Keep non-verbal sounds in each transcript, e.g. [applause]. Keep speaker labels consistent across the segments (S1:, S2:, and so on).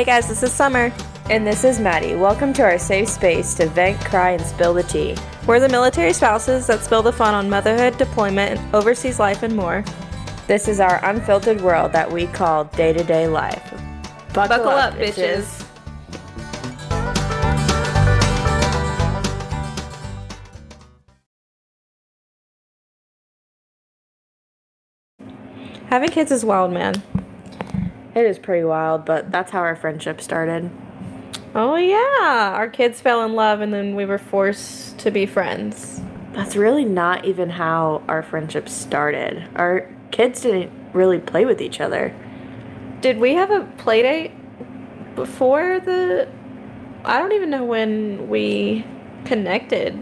S1: Hey guys, this is Summer.
S2: And this is Maddie. Welcome to our safe space to vent, cry, and spill the tea.
S1: We're the military spouses that spill the fun on motherhood, deployment, overseas life, and more.
S2: This is our unfiltered world that we call day to day life.
S1: Buckle, Buckle up, up, bitches. Having kids is wild, man.
S2: It is pretty wild, but that's how our friendship started.
S1: Oh, yeah. Our kids fell in love and then we were forced to be friends.
S2: That's really not even how our friendship started. Our kids didn't really play with each other.
S1: Did we have a play date before the. I don't even know when we connected.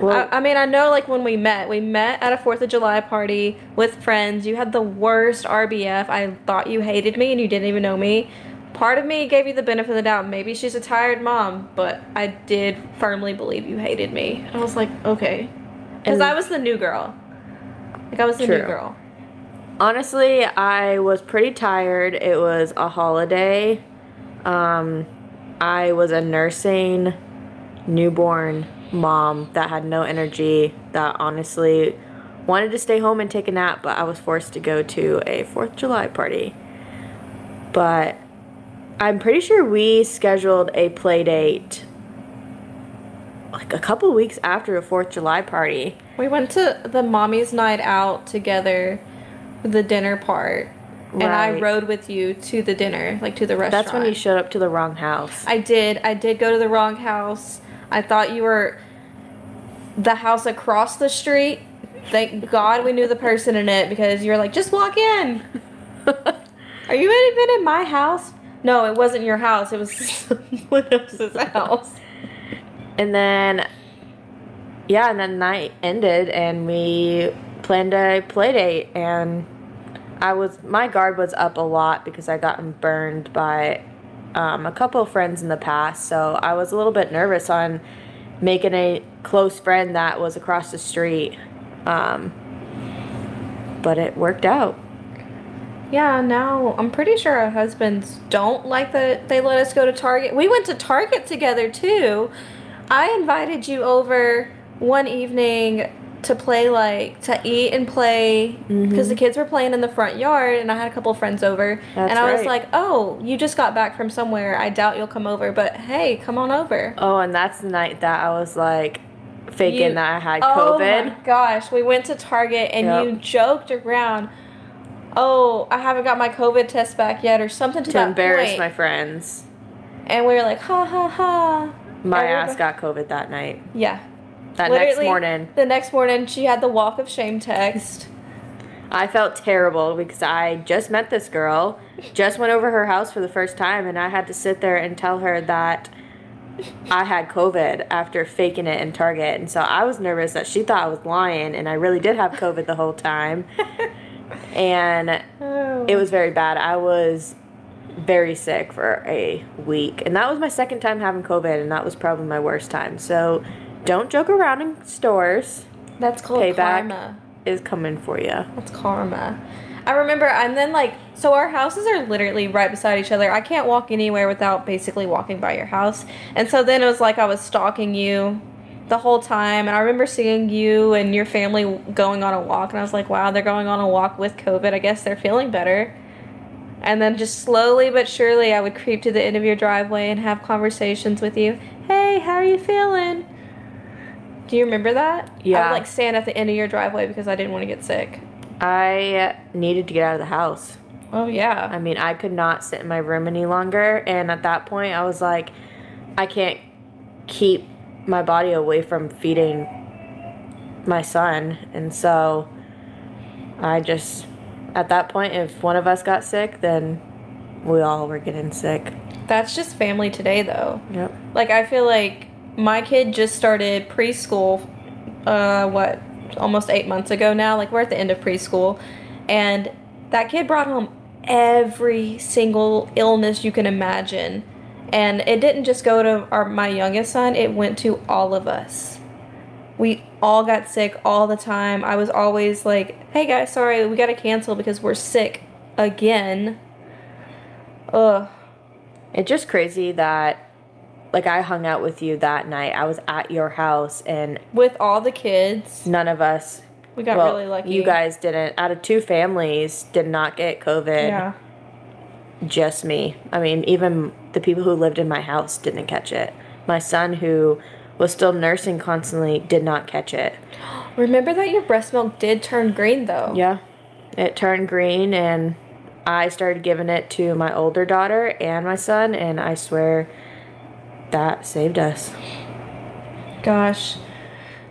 S1: Well, I, I, mean, I know like when we met, we met at a Fourth of July party with friends. You had the worst RBF. I thought you hated me and you didn't even know me. Part of me gave you the benefit of the doubt. Maybe she's a tired mom, but I did firmly believe you hated me. I was like, okay, because I was the new girl. Like I was the true. new girl.
S2: Honestly, I was pretty tired. It was a holiday. Um, I was a nursing newborn mom that had no energy, that honestly wanted to stay home and take a nap, but I was forced to go to a 4th of July party. But I'm pretty sure we scheduled a play date like a couple weeks after a 4th of July party.
S1: We went to the mommy's night out together, the dinner part. Right. And I rode with you to the dinner, like to the restaurant.
S2: That's when you showed up to the wrong house.
S1: I did. I did go to the wrong house. I thought you were the house across the street. Thank God we knew the person in it because you were like, just walk in. [laughs] Are you even in my house? No, it wasn't your house. It was [laughs] someone else's house.
S2: And then, yeah, and then night ended, and we planned a play date, and I was my guard was up a lot because I gotten burned by um, a couple of friends in the past, so I was a little bit nervous on making a close friend that was across the street. Um, but it worked out.
S1: Yeah, now I'm pretty sure our husbands don't like that they let us go to Target. We went to Target together too. I invited you over one evening to play like to eat and play because mm-hmm. the kids were playing in the front yard and I had a couple friends over That's and I right. was like, "Oh, you just got back from somewhere. I doubt you'll come over, but hey, come on over."
S2: Oh, and that's the night that I was like faking you, that I had COVID.
S1: Oh my gosh, we went to Target and yep. you joked around. Oh, I haven't got my COVID test back yet, or something to,
S2: to embarrass
S1: point.
S2: my friends.
S1: And we were like, ha ha ha.
S2: My ass got COVID that night.
S1: Yeah,
S2: that Literally, next morning.
S1: The next morning, she had the walk of shame text.
S2: I felt terrible because I just met this girl, just went over her house for the first time, and I had to sit there and tell her that I had COVID after faking it in Target. And so I was nervous that she thought I was lying, and I really did have COVID the whole time. [laughs] and oh. it was very bad. I was very sick for a week, and that was my second time having COVID, and that was probably my worst time. So don't joke around in stores.
S1: That's called Payback karma.
S2: Is coming for you.
S1: That's karma. I remember, and then like, so our houses are literally right beside each other. I can't walk anywhere without basically walking by your house. And so then it was like I was stalking you the whole time. And I remember seeing you and your family going on a walk, and I was like, wow, they're going on a walk with COVID. I guess they're feeling better. And then just slowly but surely, I would creep to the end of your driveway and have conversations with you. Hey, how are you feeling? Do you remember that?
S2: Yeah.
S1: I would like stand at the end of your driveway because I didn't want to get sick.
S2: I needed to get out of the house.
S1: Oh yeah.
S2: I mean, I could not sit in my room any longer, and at that point, I was like, I can't keep my body away from feeding my son, and so I just, at that point, if one of us got sick, then we all were getting sick.
S1: That's just family today, though.
S2: Yep.
S1: Like I feel like my kid just started preschool uh what almost 8 months ago now like we're at the end of preschool and that kid brought home every single illness you can imagine. And it didn't just go to our my youngest son it went to all of us. We all got sick all the time. I was always like hey guys sorry we got to cancel because we're sick again. Ugh.
S2: It's just crazy that like I hung out with you that night. I was at your house and
S1: With all the kids,
S2: none of us
S1: we got
S2: well,
S1: really lucky.
S2: You guys didn't. Out of two families, did not get COVID.
S1: Yeah.
S2: Just me. I mean, even the people who lived in my house didn't catch it. My son, who was still nursing constantly, did not catch it. [gasps]
S1: Remember that your breast milk did turn green though.
S2: Yeah. It turned green, and I started giving it to my older daughter and my son, and I swear that saved us.
S1: Gosh.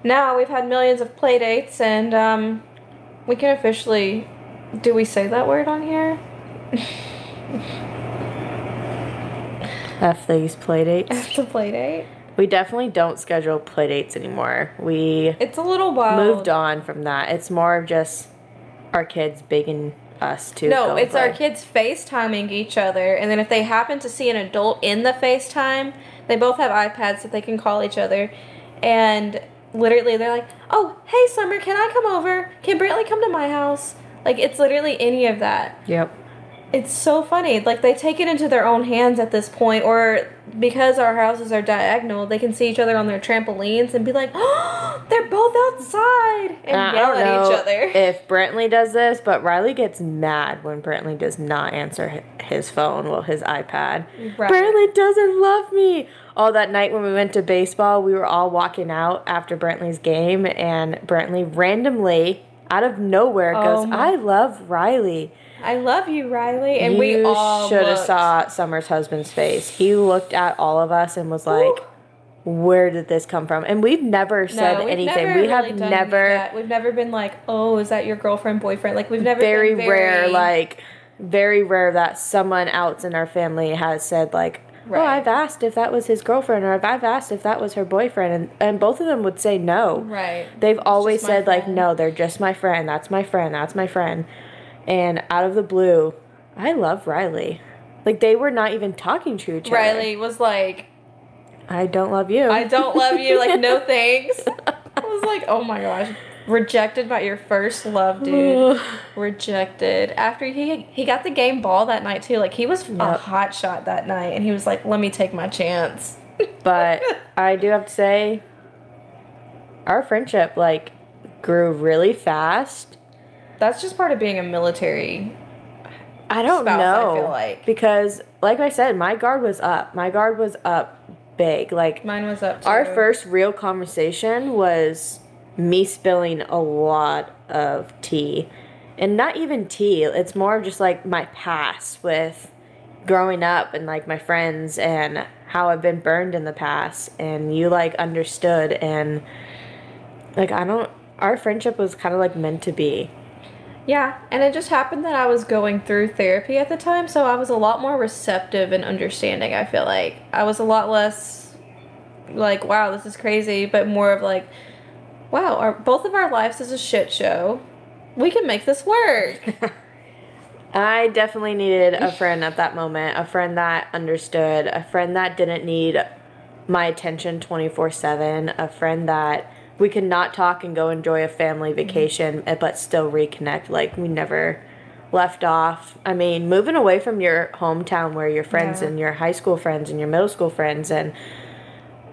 S1: Now we've had millions of play dates and um we can officially do we say that word on here?
S2: F these play dates.
S1: It's a play date.
S2: We definitely don't schedule play dates anymore. We
S1: It's a little wild.
S2: moved on from that. It's more of just our kids begging us to.
S1: No, it's our
S2: play.
S1: kids FaceTiming each other, and then if they happen to see an adult in the FaceTime, they both have iPads that they can call each other, and literally they're like, "Oh, hey, Summer, can I come over? Can Brantley come to my house?" Like it's literally any of that.
S2: Yep.
S1: It's so funny. Like they take it into their own hands at this point, or because our houses are diagonal, they can see each other on their trampolines and be like, "Oh, [gasps] they're both outside!" and
S2: I
S1: yell at each other.
S2: if Brantley does this, but Riley gets mad when Brantley does not answer his phone, well, his iPad.
S1: Right.
S2: Brantley doesn't love me. Oh, that night when we went to baseball, we were all walking out after Brantley's game, and Brantley randomly, out of nowhere,
S1: Oh
S2: goes,
S1: my-
S2: "I love Riley."
S1: I love you, Riley, and we all
S2: should have saw Summer's husband's face. He looked at all of us and was like, "Where did this come from?" And we've never said
S1: we've
S2: anything.
S1: never
S2: we have
S1: really
S2: never.
S1: that. We've never been like, "Oh, is that your girlfriend, boyfriend?" Like we've never
S2: very,
S1: been
S2: rare like very rare that someone else in our family has said like oh
S1: Right.
S2: i've asked if that was his girlfriend or if i've asked if that was her boyfriend and, and both of them would say no
S1: right.
S2: they've always
S1: just my
S2: said like no they're just my friend that's my friend that's my friend and out of the blue i love riley like they were not even talking to each other
S1: Riley was like,
S2: i don't love you
S1: "I don't love you." Like, no [laughs] thanks. I was like, "Oh my gosh." Rejected by your first love, dude. Rejected after he he got the game ball that night too. Like he was a hot shot that night, and he was like, "Let me take my chance." [laughs]
S2: but I do have to say, our friendship like grew really fast.
S1: That's just part of being a military.
S2: I don't
S1: Spouse, I
S2: know
S1: feel like.
S2: because, like I said, my guard was up. My guard was up big. Like
S1: Mine was up. Too.
S2: our first real conversation was me spilling a lot of tea, and not even tea. It's more of just like my past with growing up and like my friends and how I've been burned in the past, and you like understood and like I don't. Our friendship was kind of like meant to be.
S1: Yeah, and it just happened that I was going through therapy at the time, so I was a lot more receptive and understanding. I feel like I was a lot less like, "Wow, this is crazy," but more of like, "Wow, our both of our lives is a shit show. We can make this work." [laughs]
S2: I definitely needed a friend at that moment, a friend that understood, a friend that didn't need my attention 24 7, a friend that we could not talk and go enjoy a family vacation, eh, but still reconnect like we never left off. I mean, moving away from your hometown where your friends
S1: Yeah.
S2: and your high school friends and your middle school friends, and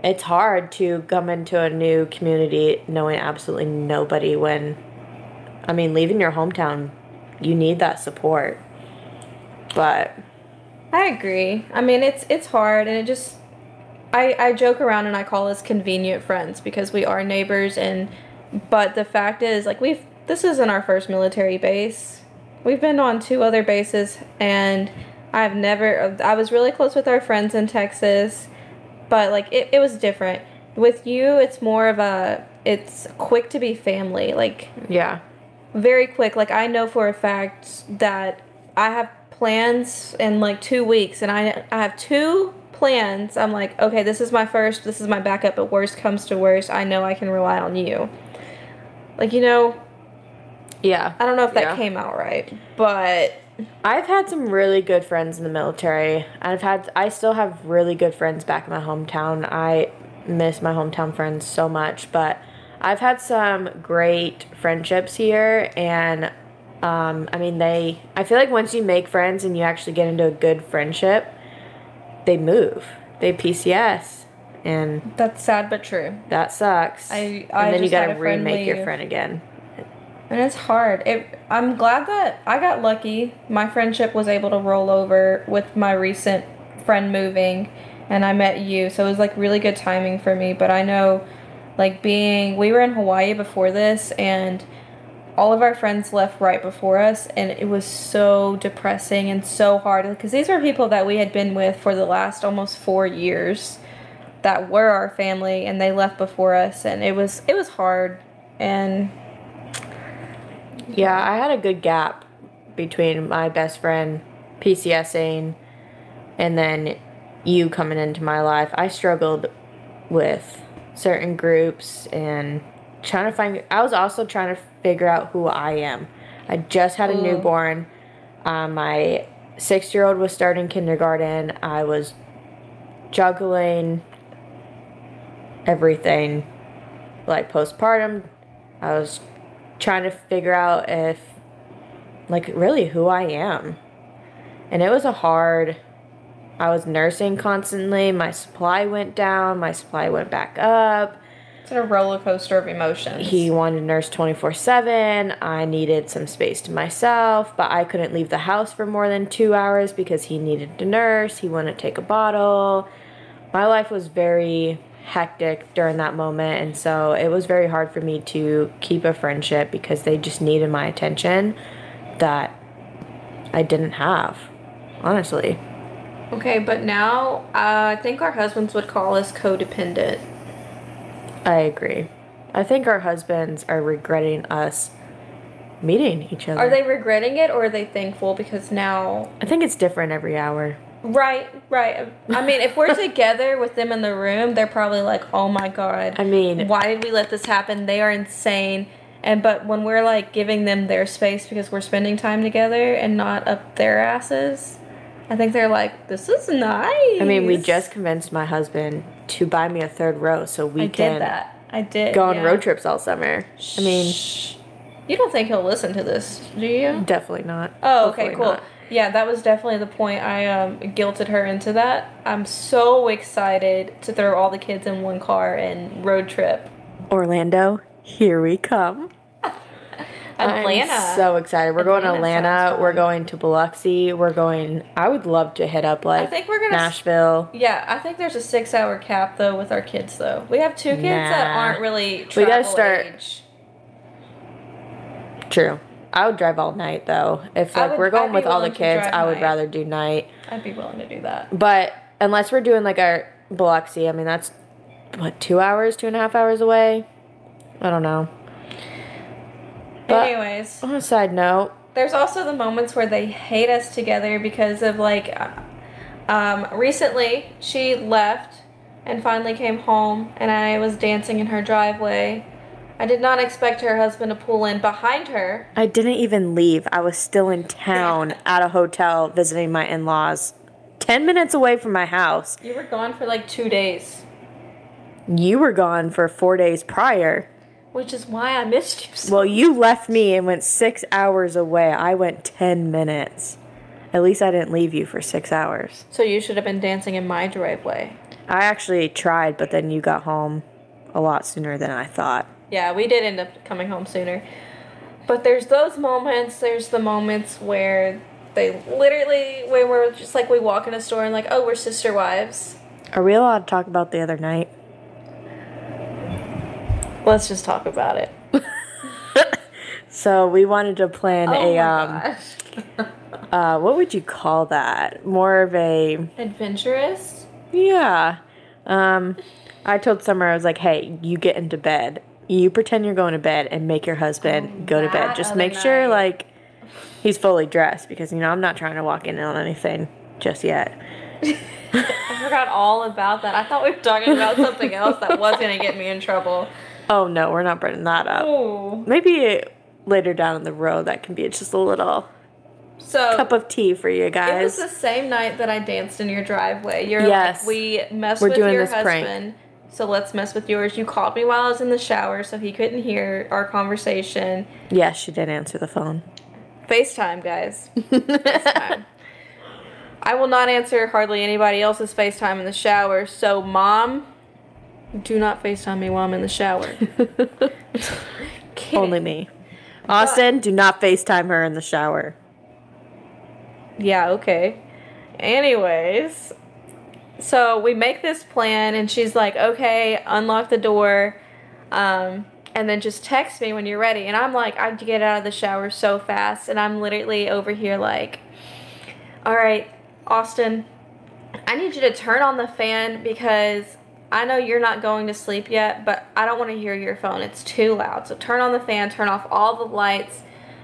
S2: it's hard to come into a new community knowing absolutely nobody when, I mean, leaving your hometown you need that support. But
S1: I agree. I mean, it's it's hard, and it just I I joke around and I call us convenient friends because we are neighbors, and but the fact is, like we've this isn't our first military base. We've been on two other bases, and I've never. I was really close with our friends in Texas, but like it, it was different. With you, it's more of a it's quick to be family. Like
S2: yeah,
S1: very quick. Like I know for a fact that I have plans in like two weeks, and I I have two plans. I'm like, okay, this is my first, this is my backup. But worst comes to worst, I know I can rely on you. Like you know,
S2: yeah.
S1: I don't know if that
S2: Yeah.
S1: came out right, but
S2: I've had some really good friends in the military. I've had I still have really good friends back in my hometown. I miss my hometown friends so much, but I've had some great friendships here and um, I mean they I feel like once you make friends and you actually get into a good friendship, they move. They PCS, and
S1: That's sad but true.
S2: that sucks.
S1: I- I
S2: and then you
S1: just had
S2: gotta
S1: a friend
S2: remake your friend again.
S1: And it's hard. It, I'm glad that I got lucky. My friendship was able to roll over with my recent friend moving, and I met you. So it was like really good timing for me. But I know, like, being, we were in Hawaii before this, and all of our friends left right before us, and it was so depressing and so hard because these were people that we had been with for the last almost four years that were our family and they left before us and it was it was hard and
S2: Yeah, I had a good gap between my best friend PCSing and then you coming into my life. I struggled with certain groups and trying to find I was also trying to figure out who I am. I just had a
S1: Mm.
S2: newborn. Um, my six year old was starting kindergarten. I was juggling everything like postpartum. I was trying to figure out if like really who I am. And it was a hard I was nursing constantly. My supply went down, my supply went back up.
S1: It's a roller coaster of emotions.
S2: He wanted to nurse 24 7. I needed some space to myself, but I couldn't leave the house for more than two hours because he needed to nurse. He wanted to take a bottle. My life was very hectic during that moment, and so it was very hard for me to keep a friendship because they just needed my attention that I didn't have, honestly.
S1: okay, but now uh, I think our husbands would call us codependent.
S2: I agree. I think our husbands are regretting us meeting each other.
S1: Are they regretting it or are they thankful because now
S2: I think it's different every hour.
S1: Right, right. I mean, if we're together with them in the room, they're probably like, "Oh my god."
S2: I mean-
S1: why did we let this happen? They are insane. And but when we're like giving them their space because we're spending time together and not up their asses, I think they're like, "This is nice."
S2: I mean, we just convinced my husband to buy me a third row so we
S1: I
S2: can
S1: did that. I did.
S2: go on
S1: yeah.
S2: road trips all summer. I mean,
S1: you don't think he'll listen to this, do you?
S2: definitely not.
S1: Oh, okay,
S2: Hopefully
S1: cool.
S2: not.
S1: Yeah, that was definitely the point. I um, guilted her into that. I'm so excited to throw all the kids in one car and road trip.
S2: Orlando, here we come. [laughs]
S1: Atlanta.
S2: I'm so excited. We're going to
S1: Atlanta
S2: Atlanta. We're going to Biloxi. We're going. I would love to hit up like I
S1: think we're gonna
S2: Nashville.
S1: yeah, I think there's a six hour cap though with our kids though. We have two kids that aren't really
S2: We gotta start-
S1: age.
S2: True. I would drive all night though. If like
S1: would-
S2: we're going
S1: I'd
S2: with all the kids, I would
S1: night.
S2: rather do night.
S1: I'd be willing to do that.
S2: But unless we're doing like our Biloxi, I mean that's what two hours, two and a half hours away. I don't know. But
S1: Anyways,
S2: on a side note,
S1: there's also the moments where they hate us together because of like uh, um, recently she left and finally came home and i was dancing in her driveway i did not expect her husband to pull in behind her
S2: I didn't even leave. I was still in town at a hotel visiting my in-laws, ten minutes away from my house.
S1: you were gone for like two days
S2: You were gone for four days prior.
S1: which is why i missed you so
S2: Well, you left me and went six hours away. I went ten minutes. At least I didn't leave you for six hours.
S1: so you should have been dancing in my driveway
S2: I actually tried, but then you got home a lot sooner than I thought.
S1: Yeah we did end up coming home sooner but there's those moments there's the moments where they literally when we're just like we walk in a store and like oh we're sister wives
S2: Are we allowed to talk about the other night?
S1: let's just talk about it [laughs]
S2: So we wanted to plan
S1: oh
S2: a
S1: my
S2: um
S1: gosh.
S2: uh what would you call that? More of a
S1: adventurous
S2: yeah. Um I told Summer I was like, "Hey, you get into bed. You pretend you're going to bed and make your husband
S1: Oh,
S2: go to bed. Just make sure
S1: night.
S2: like he's fully dressed because you know, I'm not trying to walk in on anything just yet." [laughs] [laughs]
S1: I forgot all about that. I thought we were talking about something else that was gonna get me in trouble.
S2: Oh no, we're not bringing that up.
S1: Oh,
S2: Maybe later down in the road that can be just a little
S1: so
S2: cup of tea for you guys.
S1: it was the same night that I danced in your driveway. You're
S2: Yes.
S1: like, we messed
S2: We're
S1: with your
S2: this prank.
S1: So let's mess with yours. You called me while I was in the shower, so he couldn't hear our conversation.
S2: yes, she did answer the phone.
S1: FaceTime, guys. [laughs] FaceTime. I will not answer hardly anybody else's FaceTime in the shower. So, mom, do not FaceTime me while I'm in the shower. [laughs] [laughs]
S2: Only me. Austin, do not FaceTime her in the shower.
S1: Yeah, okay. Anyways, so we make this plan, and she's like, okay, unlock the door, um, and then just text me when you're ready. And I'm like, I get out of the shower so fast, and I'm literally over here like, all right, Austin, I need you to turn on the fan because I know you're not going to sleep yet, but I don't want to hear your phone. It's too loud. So turn on the fan, turn off all the lights,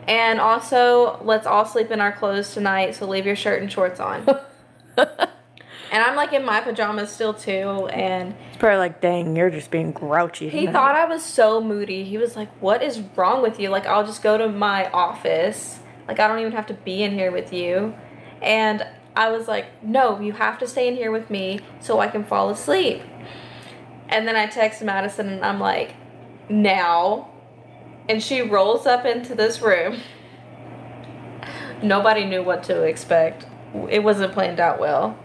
S1: and also let's all sleep in our clothes tonight. So leave your shirt and shorts on. [laughs] and I'm like in my pajamas still too, and
S2: It's probably like, dang, you're just being grouchy.
S1: he thought I was so moody. He was like, "What is wrong with you? Like I'll just go to my office. Like I don't even have to be in here with you." And I was like, "No, you have to stay in here with me so I can fall asleep." And then I text Madison and I'm like, "Now." And she rolls up into this room. Nobody knew what to expect. It wasn't planned out well.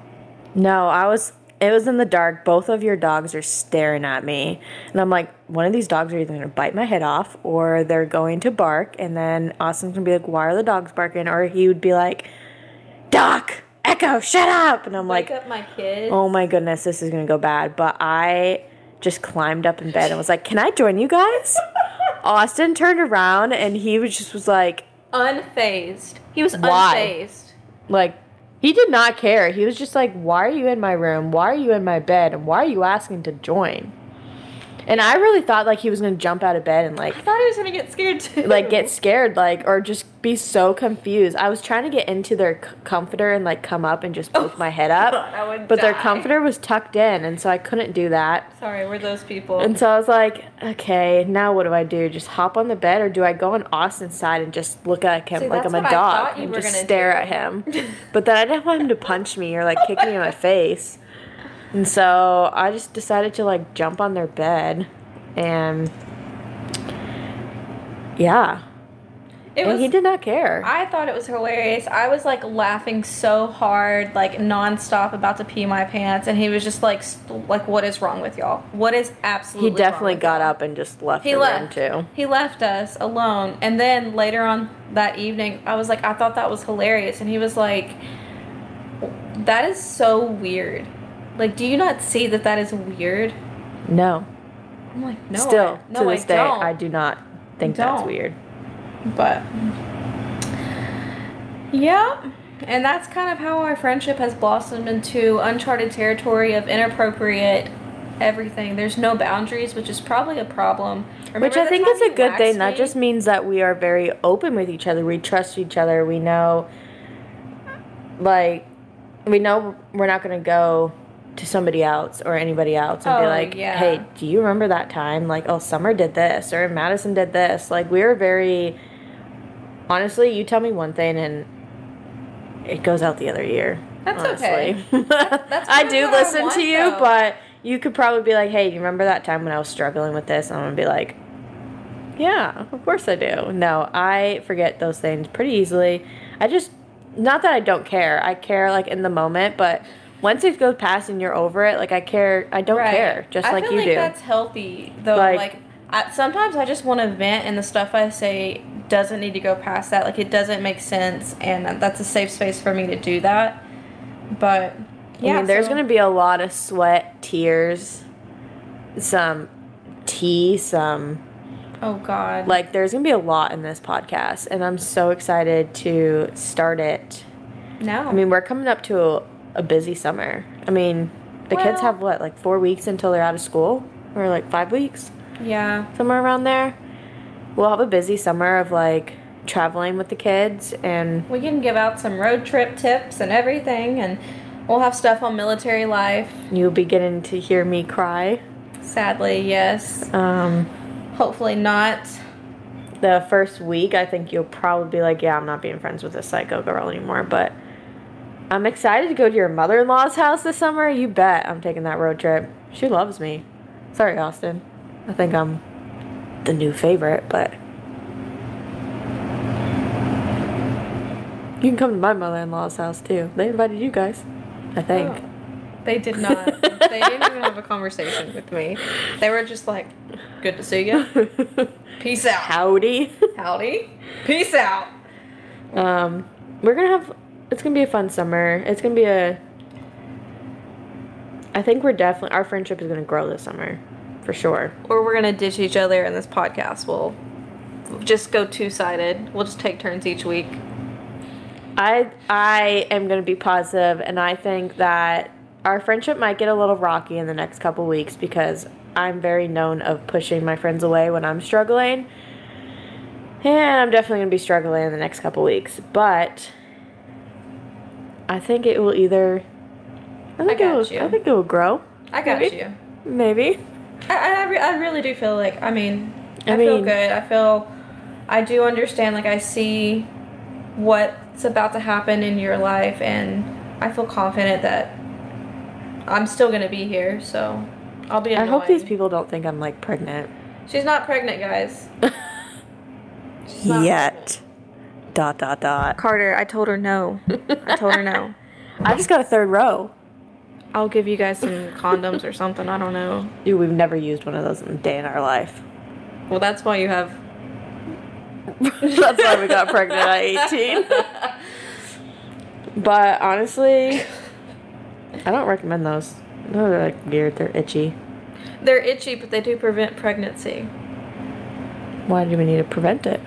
S2: No, I was. It was in the dark. Both of your dogs are staring at me, and I'm like, one of these dogs are either gonna bite my head off, or they're going to bark, and then Austin's gonna be like, "Why are the dogs barking?" Or he would be like, "Doc, Echo, shut up!" And I'm
S1: Wake
S2: like,
S1: up my kids.
S2: "Oh my goodness, this is gonna go bad." But I just climbed up in bed and was like, "Can I join you guys?" [laughs] Austin turned around and he was just was like,
S1: Unfazed. He was
S2: Why?
S1: unfazed.
S2: like he did not care. He was just like, "Why are you in my room? Why are you in my bed? And why are you asking to join?" And I really thought like he was gonna jump out of bed and like
S1: I thought he was gonna get scared too.
S2: like get scared like or just be so confused. I was trying to get into their c- comforter and like come up and just poke my head up, [laughs]
S1: God,
S2: but their comforter was tucked in, and so I couldn't do that.
S1: Sorry, we're those people.
S2: And so I was like, okay, now what do I do? Just hop on the bed, or do I go on Austin's side and just look at him
S1: See,
S2: like I'm a dog and just stare
S1: do.
S2: at him? [laughs] but then I didn't want him to punch me or like kick me in my face. And so I just decided to like jump on their bed, and yeah,
S1: it
S2: and
S1: was.
S2: he did not care.
S1: I thought it was hilarious. I was like laughing so hard, like nonstop, about to pee my pants, and he was just like, st- "Like, what is wrong with y'all? What is absolutely?"
S2: he definitely got
S1: y'all?"
S2: up and just left
S1: He left.
S2: too.
S1: He left us alone, and then later on that evening, I was like, "I thought that was hilarious," and he was like, "That is so weird. Like, do you not see that that is weird?"
S2: No,
S1: I'm like, "No,
S2: still
S1: I, no,
S2: to this
S1: I
S2: day,
S1: don't."
S2: I do not think that's
S1: Don't.
S2: weird.
S1: But yeah, and that's kind of how our friendship has blossomed into uncharted territory of inappropriate everything. There's no boundaries, which is probably a problem.
S2: Which I think is a good thing.
S1: waxed
S2: That just means that we are very open with each other. We trust each other. We know, like, we know we're not going to go to somebody else or anybody else and be
S1: Oh,
S2: like,
S1: yeah.
S2: hey, do you remember that time? Like, oh, Summer did this or Madison did this. Like, we are very, honestly, you tell me one thing and it goes out the other year.
S1: That's
S2: honestly.
S1: okay. that's [laughs]
S2: I do
S1: what I
S2: listen
S1: want,
S2: to you,
S1: though.
S2: but you could probably be like, hey, you remember that time when I was struggling with this? And I'm going to be like, yeah, of course I do. No, I forget those things pretty easily. I just, not that I don't care. I care like in the moment, but once it goes past and you're over it, like I care, I don't
S1: Right.
S2: care, just
S1: I
S2: like
S1: feel
S2: you
S1: like
S2: do.
S1: That's healthy though.
S2: Like-
S1: Like, I, sometimes I just want to vent, and the stuff I say doesn't need to go past that. Like it doesn't make sense, and that's a safe space for me to do that. But yeah,
S2: I mean, there's
S1: so-
S2: gonna be a lot of sweat, tears, some tea, some
S1: Oh God.
S2: like there's gonna be a lot in this podcast, and I'm so excited to start it.
S1: no.
S2: I mean, we're coming up to a, busy summer. I mean, the kids have what, like four weeks until they're out of school, or like five weeks,
S1: yeah.
S2: somewhere around there. We'll have a busy summer of like traveling with the kids, and
S1: We can give out some road trip tips and everything, and we'll have stuff on military life.
S2: you'll be getting to hear me cry.
S1: Sadly, yes.
S2: Um,
S1: Hopefully not.
S2: the first week, I think you'll probably be like, yeah, I'm not being friends with this psycho girl anymore. But I'm excited to go to your mother in law's house this summer. You bet I'm taking that road trip. She loves me. Sorry, Austin. I think I'm the new favorite, but You can come to my mother-in-law's house too. They invited you guys, I think.
S1: Oh. They did not. they didn't even have a conversation with me. They were just like, "Good to see you. Peace out.
S2: Howdy.
S1: Howdy. Peace out."
S2: Um, we're gonna have. It's gonna be a fun summer. It's gonna be a. I think we're definitely our friendship is gonna grow this summer, for sure.
S1: Or we're gonna ditch each other, and this podcast We'll just go two sided. We'll just take turns each week.
S2: I I am gonna be positive, and I think that our friendship might get a little rocky in the next couple weeks because I'm very known of pushing my friends away when I'm struggling. And I'm definitely gonna be struggling in the next couple weeks. But I think it will either I think
S1: got
S2: it will
S1: you.
S2: I think it will grow.
S1: I got
S2: Maybe.
S1: you.
S2: Maybe.
S1: I, I, re- I really do feel like, I mean, I,
S2: I
S1: feel good. I feel, I do understand, like, I see what's about to happen in your life, and I feel confident that I'm still going to be here, so I'll be
S2: I hope these people don't think I'm like pregnant.
S1: She's not pregnant, guys. [laughs] Not
S2: Yet. Dot dot dot.
S1: Carter, I told her no. I told her no. [laughs]
S2: I just got a third row.
S1: I'll give you guys some condoms or something. I don't know.
S2: Dude, we've never used one of those in a day in our life.
S1: Well, that's why you have. [laughs]
S2: That's why we got pregnant at 18. But honestly, I don't recommend those. No, they're like weird. They're itchy.
S1: They're itchy, but they do prevent pregnancy.
S2: Why do we need to prevent it?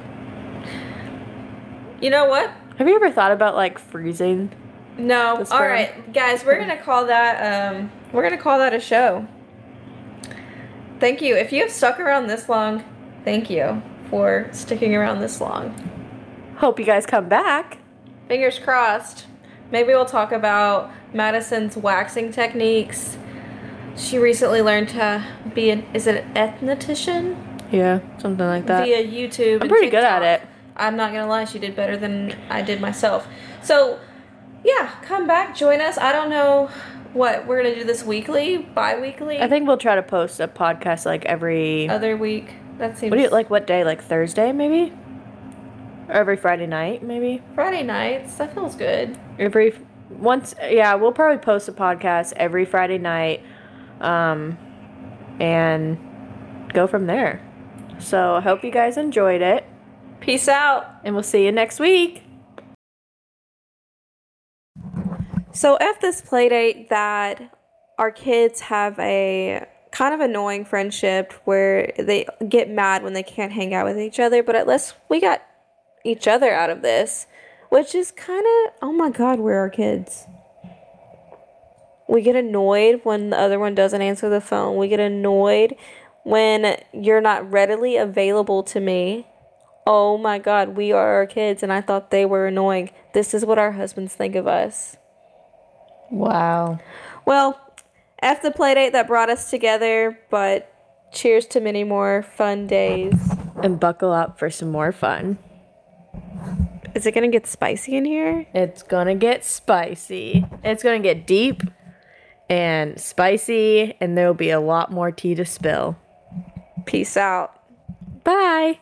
S1: You know what?
S2: Have you ever thought about like freezing?
S1: No. All right, guys, we're gonna call that. Um, we're gonna call that a show. Thank you. If you have stuck around this long, thank you for sticking around this long.
S2: Hope you guys come back.
S1: Fingers crossed. Maybe we'll talk about Madison's waxing techniques. She recently learned to be an is it an esthetician
S2: Yeah, something like that.
S1: via YouTube.
S2: I'm pretty good at it.
S1: I'm not gonna lie, she did better than I did myself. So, yeah, come back, join us. I don't know what we're gonna do this weekly, bi-weekly,
S2: I think we'll try to post a podcast like every.
S1: other week. That seems
S2: What do you like? What day? Like Thursday, maybe? Or every Friday night, maybe?
S1: Friday nights. That feels good.
S2: Every once, yeah, we'll probably post a podcast every Friday night, um, and go from there. So I hope you guys enjoyed it,
S1: Peace out.
S2: and we'll see you next week.
S1: So at this play date that our kids have a kind of annoying friendship where they get mad when they can't hang out with each other, but at least we got each other out of this, which is kind of oh my god, where are our kids? We get annoyed when the other one doesn't answer the phone. We get annoyed when you're not readily available to me. Oh my god, we are our kids and I thought they were annoying. This is what our husbands think of us.
S2: Wow.
S1: Well, F the playdate that brought us together, but cheers to many more fun days.
S2: And buckle up for some more fun.
S1: Is it gonna get spicy in here?
S2: It's gonna get spicy. It's gonna get deep and spicy, and there'll be a lot more tea to spill.
S1: Peace out.
S2: Bye.